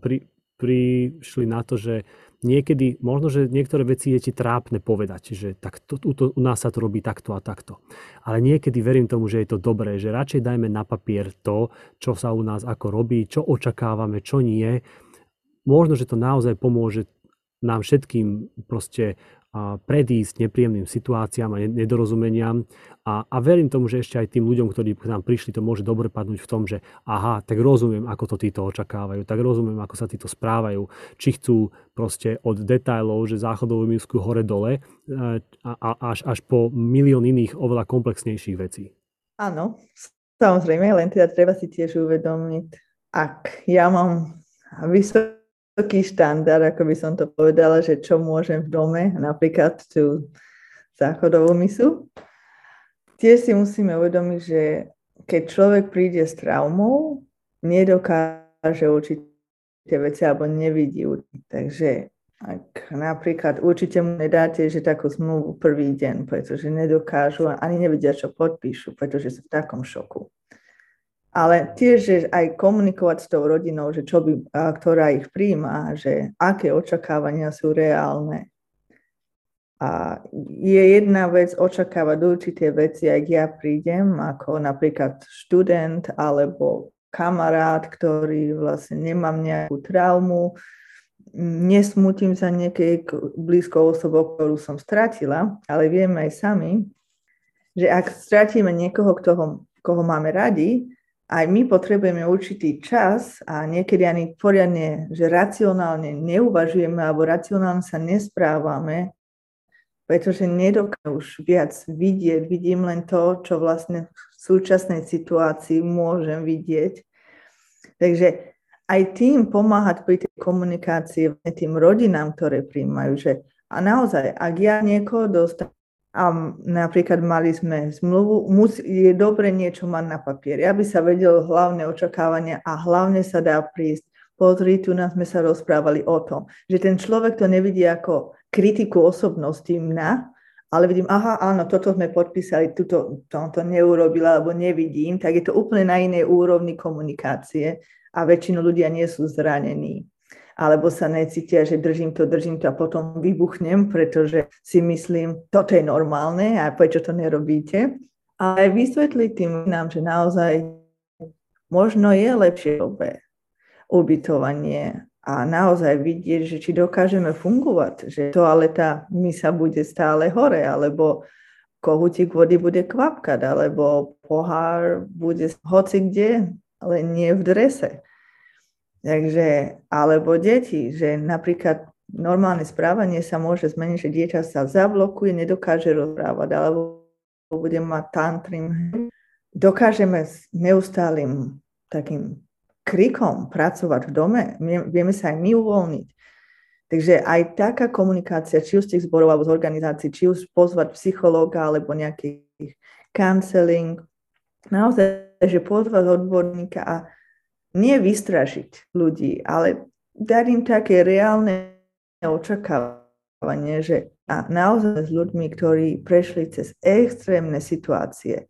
A: pri, prišli na to, že niekedy, možno, že niektoré veci je ti trápne povedať, že tak to, to, u nás sa to robí takto a takto. Ale niekedy verím tomu, že je to dobré, že radšej dajme na papier to, čo sa u nás ako robí, čo očakávame, čo nie. Možno, že to naozaj pomôže nám všetkým proste predísť nepríjemným situáciám a nedorozumeniam. A, a verím tomu, že ešte aj tým ľuďom, ktorí k nám prišli, to môže dobre padnúť v tom, že aha, tak rozumiem, ako to títo očakávajú, tak rozumiem, ako sa títo správajú, či chcú proste od detajlov, že záchodovú misku hore-dole, e, a, a, až, až po milión iných oveľa komplexnejších vecí.
B: Áno, samozrejme, len teda treba si tiež uvedomiť, ak ja mám vysoký vysoký štandard, ako by som to povedala, že čo môžem v dome, napríklad tú záchodovú misu. Tiež si musíme uvedomiť, že keď človek príde s traumou, nedokáže určite veci alebo nevidí. Takže ak napríklad určite mu nedáte, že takú zmluvu prvý deň, pretože nedokážu ani nevedia, čo podpíšu, pretože sú v takom šoku ale tiež že aj komunikovať s tou rodinou, že čo by, ktorá ich príjma, že aké očakávania sú reálne. A je jedna vec očakávať určité veci, ak ja prídem, ako napríklad študent alebo kamarát, ktorý vlastne nemám nejakú traumu, nesmutím sa niekej blízkou osobou, ktorú som stratila, ale vieme aj sami, že ak stratíme niekoho, koho, koho máme radi, aj my potrebujeme určitý čas a niekedy ani poriadne, že racionálne neuvažujeme alebo racionálne sa nesprávame, pretože nedokážem už viac vidieť, vidím len to, čo vlastne v súčasnej situácii môžem vidieť. Takže aj tým pomáhať pri tej komunikácii tým rodinám, ktoré príjmajú, že a naozaj, ak ja niekoho dostanem a napríklad mali sme zmluvu, je dobre niečo mať na papieri, aby sa vedel hlavné očakávania a hlavne sa dá prísť. Pozri, tu nás sme sa rozprávali o tom, že ten človek to nevidí ako kritiku osobnosti mňa, ale vidím, aha, áno, toto sme podpísali, tuto to, to neurobila, alebo nevidím, tak je to úplne na inej úrovni komunikácie a väčšinu ľudia nie sú zranení alebo sa necítia, že držím to, držím to a potom vybuchnem, pretože si myslím, toto je normálne a prečo to nerobíte. ale vysvetliť tým nám, že naozaj možno je lepšie dobe ubytovanie a naozaj vidieť, že či dokážeme fungovať, že toaleta mi sa bude stále hore, alebo kohutík vody bude kvapkať, alebo pohár bude hoci kde, ale nie v drese. Takže, alebo deti, že napríklad normálne správanie sa môže zmeniť, že dieťa sa zablokuje, nedokáže rozprávať, alebo bude mať tantrim. Dokážeme s neustálým takým krikom pracovať v dome, vieme sa aj my uvoľniť. Takže aj taká komunikácia, či už z tých zborov alebo z organizácií, či už pozvať psychológa alebo nejaký counseling, naozaj, že pozvať odborníka a nie vystrašiť ľudí, ale dať im také reálne očakávanie, že a naozaj s ľuďmi, ktorí prešli cez extrémne situácie,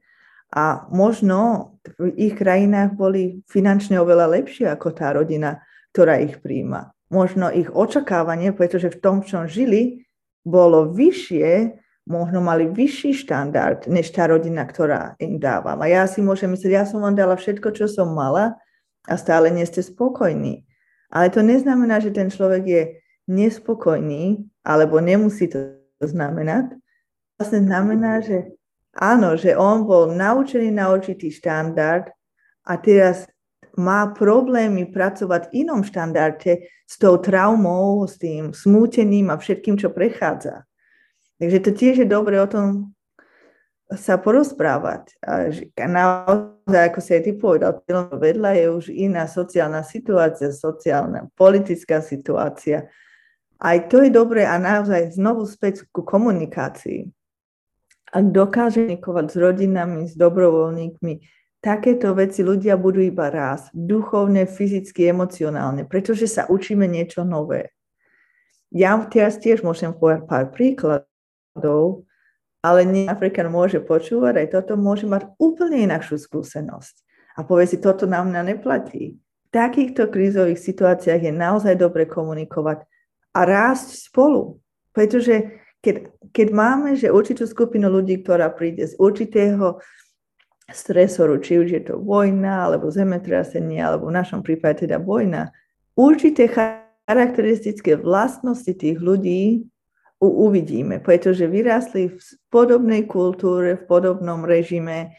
B: a možno v ich krajinách boli finančne oveľa lepšie ako tá rodina, ktorá ich príjma. Možno ich očakávanie, pretože v tom, čo žili, bolo vyššie, možno mali vyšší štandard, než tá rodina, ktorá im dáva. A ja si môžem myslieť, ja som vám dala všetko, čo som mala a stále nie ste spokojní. Ale to neznamená, že ten človek je nespokojný, alebo nemusí to znamenať. Vlastne znamená, že áno, že on bol naučený na určitý štandard a teraz má problémy pracovať v inom štandarde s tou traumou, s tým smútením a všetkým, čo prechádza. Takže to tiež je dobre o tom sa porozprávať. A naozaj, ako si aj ty povedal, vedľa je už iná sociálna situácia, sociálna, politická situácia. Aj to je dobré a naozaj znovu späť ku komunikácii ak dokáže komunikovať s rodinami, s dobrovoľníkmi, takéto veci ľudia budú iba raz, duchovne, fyzicky, emocionálne, pretože sa učíme niečo nové. Ja teraz tiež môžem povedať pár príkladov, ale nie Afrikan môže počúvať, aj toto môže mať úplne inakšiu skúsenosť. A povie si, toto na mňa neplatí. V takýchto krízových situáciách je naozaj dobre komunikovať a rásť spolu. Pretože keď, keď máme, že určitú skupinu ľudí, ktorá príde z určitého stresoru, či už je to vojna, alebo zemetrasenie, alebo v našom prípade teda vojna, určité charakteristické vlastnosti tých ľudí uvidíme, pretože vyrástli v podobnej kultúre, v podobnom režime,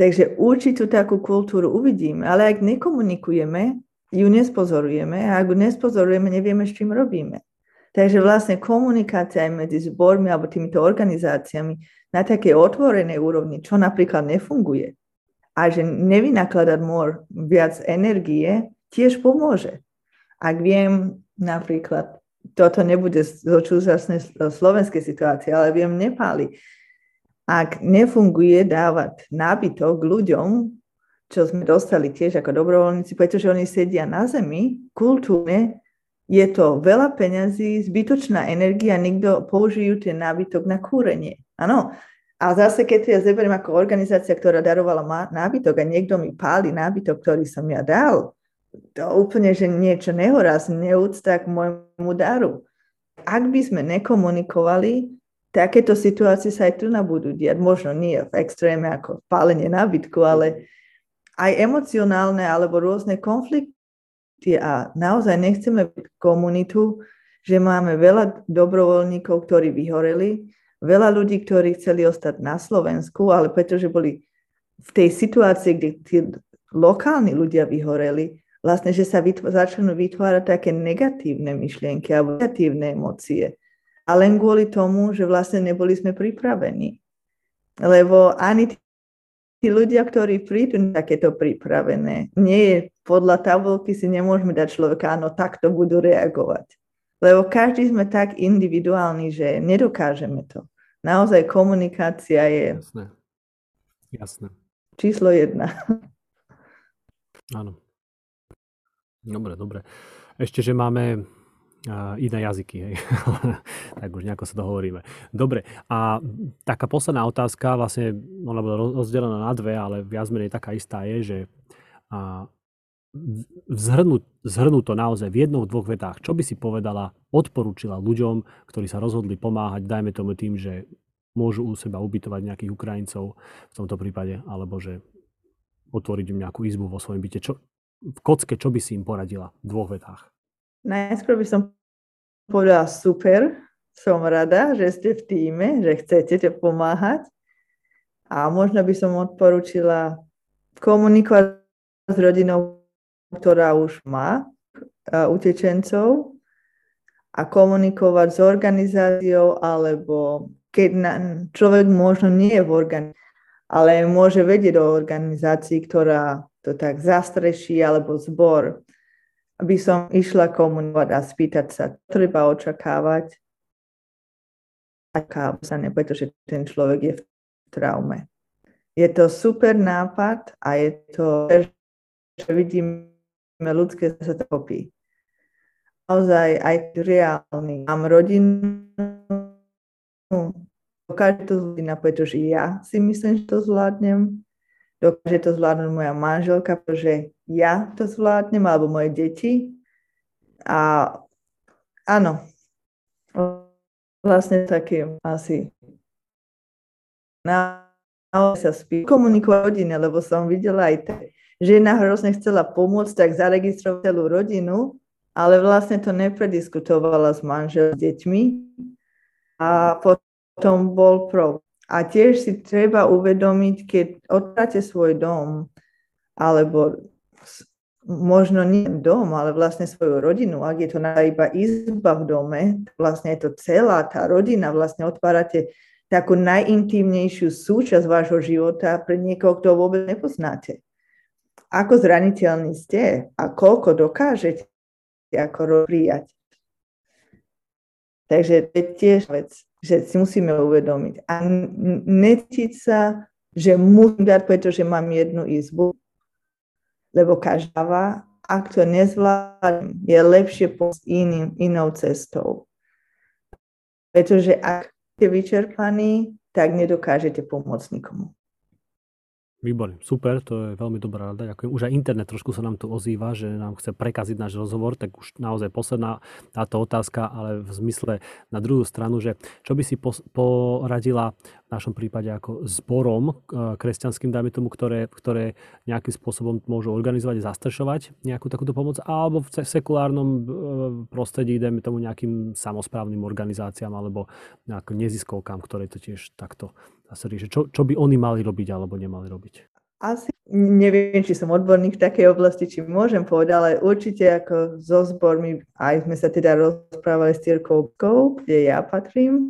B: takže určitú takú kultúru uvidíme, ale ak nekomunikujeme, ju nespozorujeme a ak ju nespozorujeme, nevieme, s čím robíme. Takže vlastne komunikácia aj medzi zbormi alebo týmito organizáciami na také otvorenej úrovni, čo napríklad nefunguje a že nevynakladať môr viac energie, tiež pomôže. Ak viem napríklad, toto nebude zo súčasnej slovenskej situácie, ale viem Nepáli, ak nefunguje dávať nábytok ľuďom, čo sme dostali tiež ako dobrovoľníci, pretože oni sedia na zemi, kultúrne je to veľa peňazí, zbytočná energia, nikto použijú ten nábytok na kúrenie. Áno. A zase, keď ja zeberiem ako organizácia, ktorá darovala nábytok a niekto mi páli nábytok, ktorý som ja dal, to úplne, že niečo nehoraz, neúcta k môjmu daru. Ak by sme nekomunikovali, takéto situácie sa aj tu na budú diať. Možno nie v extréme ako pálenie nábytku, ale aj emocionálne alebo rôzne konflikty a naozaj nechceme byť komunitu, že máme veľa dobrovoľníkov, ktorí vyhoreli, veľa ľudí, ktorí chceli ostať na Slovensku, ale pretože boli v tej situácii, kde tí lokálni ľudia vyhoreli, vlastne, že sa vytv- začnú vytvárať také negatívne myšlienky alebo negatívne emócie. A len kvôli tomu, že vlastne neboli sme pripravení. Lebo ani tí ľudia, ktorí prídu takéto pripravené, nie je podľa tabulky si nemôžeme dať človeka, áno, takto budú reagovať. Lebo každý sme tak individuálni, že nedokážeme to. Naozaj komunikácia je...
A: Jasné. Jasné.
B: Číslo jedna.
A: Áno. Dobre, dobre. Ešte, že máme iné jazyky. Hej. tak už nejako sa dohovoríme. Dobre, a taká posledná otázka, vlastne ona bola rozdelená na dve, ale viac menej taká istá je, že a, zhrnúť, zhrnúť to naozaj v jednom, dvoch vetách. Čo by si povedala, odporúčila ľuďom, ktorí sa rozhodli pomáhať, dajme tomu tým, že môžu u seba ubytovať nejakých Ukrajincov v tomto prípade, alebo že otvoriť im nejakú izbu vo svojom byte. Čo, v kocke, čo by si im poradila v dvoch vetách?
B: Najskôr by som povedala super, som rada, že ste v týme, že chcete pomáhať. A možno by som odporúčila komunikovať s rodinou, ktorá už má utečencov a komunikovať s organizáciou alebo keď na, človek možno nie je v organizácii, ale môže vedieť o organizácii, ktorá to tak zastreší alebo zbor, aby som išla komunikovať a spýtať sa, čo treba očakávať, aká sa ne, pretože ten človek je v traume. Je to super nápad a je to, že vidíme ľudské sa to popí. Naozaj aj reálny. Mám rodinu, dokáže to zvládnuť, pretože ja si myslím, že to zvládnem. Dokáže to zvládnuť moja manželka, pretože ja to zvládnem, alebo moje deti. A áno, vlastne také asi na sa spí komunikovať rodine, lebo som videla aj to, žena hrozne chcela pomôcť, tak zaregistrovať celú rodinu, ale vlastne to neprediskutovala s manželom, s deťmi. A potom bol problém. A tiež si treba uvedomiť, keď odtáte svoj dom, alebo možno nie dom, ale vlastne svoju rodinu, ak je to iba izba v dome, vlastne je to celá tá rodina, vlastne otvárate takú najintímnejšiu súčasť vášho života pre niekoho, kto vôbec nepoznáte. Ako zraniteľní ste a koľko dokážete ako prijať. Takže to je tiež vec že si musíme uvedomiť. A necítiť sa, že musím dať, pretože mám jednu izbu, lebo každá, ak to nezvládnem, je lepšie pomôcť iným, inou cestou. Pretože ak ste vyčerpaní, tak nedokážete pomôcť nikomu.
A: Výborne, super, to je veľmi dobrá rada. Ďakujem. Už aj internet trošku sa nám tu ozýva, že nám chce prekaziť náš rozhovor, tak už naozaj posledná táto otázka, ale v zmysle na druhú stranu, že čo by si poradila našom prípade ako zborom e, kresťanským, dajme tomu, ktoré, ktoré nejakým spôsobom môžu organizovať, zastrešovať nejakú takúto pomoc, alebo v sekulárnom e, prostredí, dajme tomu nejakým samozprávnym organizáciám alebo nejakým neziskovkám, ktoré to tiež takto zase rieši. Čo, čo by oni mali robiť alebo nemali robiť?
B: Asi neviem, či som odborník v takej oblasti, či môžem povedať, ale určite ako so zbormi, aj sme sa teda rozprávali s Tierkou, kde ja patrím,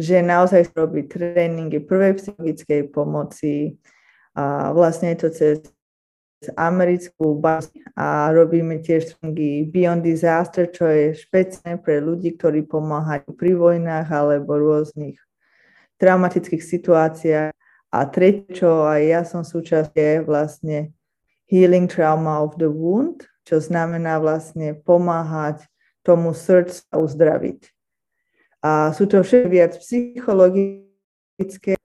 B: že naozaj robí tréningy prvej psychologickej pomoci a vlastne je to cez americkú bazu a robíme tiež tréningy Beyond Disaster, čo je špeciálne pre ľudí, ktorí pomáhajú pri vojnách alebo rôznych traumatických situáciách. A tretie, čo aj ja som súčasť, je vlastne Healing Trauma of the Wound, čo znamená vlastne pomáhať tomu srdcu uzdraviť. A sú to všetky viac psychologické,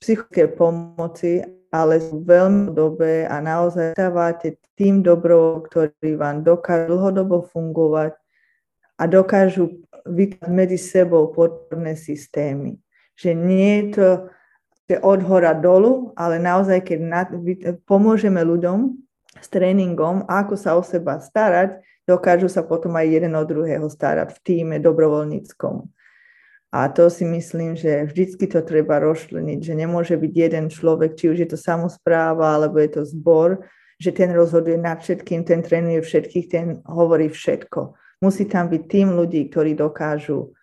B: psychické pomoci, ale sú veľmi dobré a naozaj stávate tým dobrou, ktorý vám dokáže dlhodobo fungovať a dokážu vytvárať medzi sebou podporné systémy. Že nie je to od hora dolu, ale naozaj, keď na, pomôžeme ľuďom s tréningom, ako sa o seba starať, dokážu sa potom aj jeden od druhého starať v týme dobrovoľníckom. A to si myslím, že vždycky to treba rozšleniť, že nemôže byť jeden človek, či už je to samozpráva, alebo je to zbor, že ten rozhoduje nad všetkým, ten trénuje všetkých, ten hovorí všetko. Musí tam byť tým ľudí, ktorí dokážu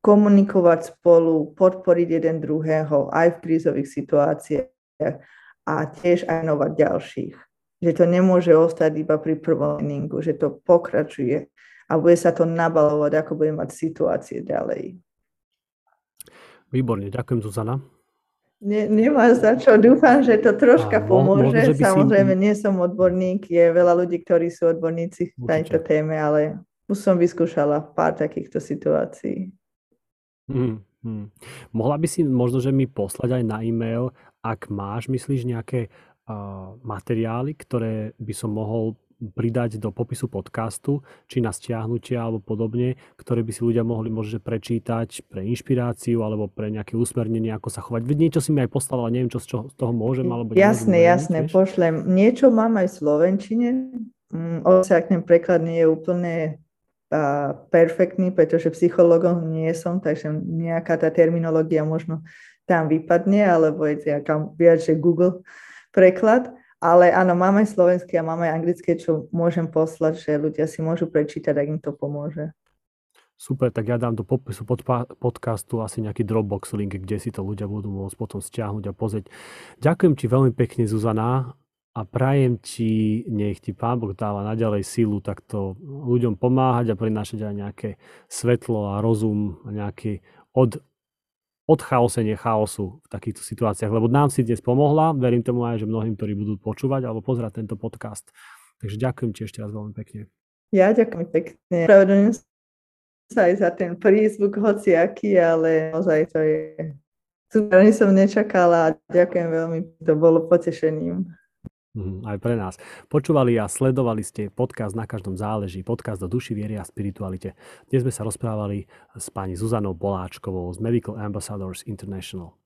B: komunikovať spolu, podporiť jeden druhého aj v krízových situáciách a tiež aj novať ďalších. Že to nemôže ostať iba pri prvom tréningu, že to pokračuje a bude sa to nabalovať, ako bude mať situácie ďalej.
A: Výborne, ďakujem Zuzana.
B: Ne, nemá za čo. Dúfam, že to troška Áno, pomôže. Možno, Samozrejme, si... nie som odborník. Je veľa ľudí, ktorí sú odborníci v tejto téme, ale už som vyskúšala pár takýchto situácií.
A: Hmm, hmm. Mohla by si možno, že mi poslať aj na e-mail, ak máš, myslíš, nejaké materiály, ktoré by som mohol pridať do popisu podcastu, či na stiahnutia alebo podobne, ktoré by si ľudia mohli možno prečítať pre inšpiráciu alebo pre nejaké usmernenie, ako sa chovať. Veď niečo si mi aj poslala, neviem, čo z, čo, z toho môžem alebo
B: Jasné, môžem, jasné, tiež? pošlem. Niečo mám aj v Slovenčine, mm, ten preklad nie je úplne a, perfektný, pretože psychologom nie som, takže nejaká tá terminológia možno tam vypadne, alebo je to viac, že Google preklad. Ale áno, máme slovenské a máme anglické, čo môžem poslať, že ľudia si môžu prečítať, ak im to pomôže.
A: Super, tak ja dám do popisu pod, podcastu asi nejaký Dropbox link, kde si to ľudia budú môcť potom stiahnuť a pozrieť. Ďakujem ti veľmi pekne, Zuzana, a prajem ti, nech ti Pán Boh dáva naďalej sílu takto ľuďom pomáhať a prinášať aj nejaké svetlo a rozum nejaký od, odchaosenie chaosu v takýchto situáciách, lebo nám si dnes pomohla, verím tomu aj, že mnohým, ktorí budú počúvať alebo pozerať tento podcast. Takže ďakujem ti ešte raz veľmi pekne.
B: Ja ďakujem pekne. Pravedlňujem sa aj za ten prízvuk hociaký, ale naozaj to je super, som nečakala a ďakujem veľmi, to bolo potešením.
A: Mm, aj pre nás. Počúvali a sledovali ste podcast Na každom záleží, podcast o duši, viere a spiritualite. Dnes sme sa rozprávali s pani Zuzanou Boláčkovou z Medical Ambassadors International.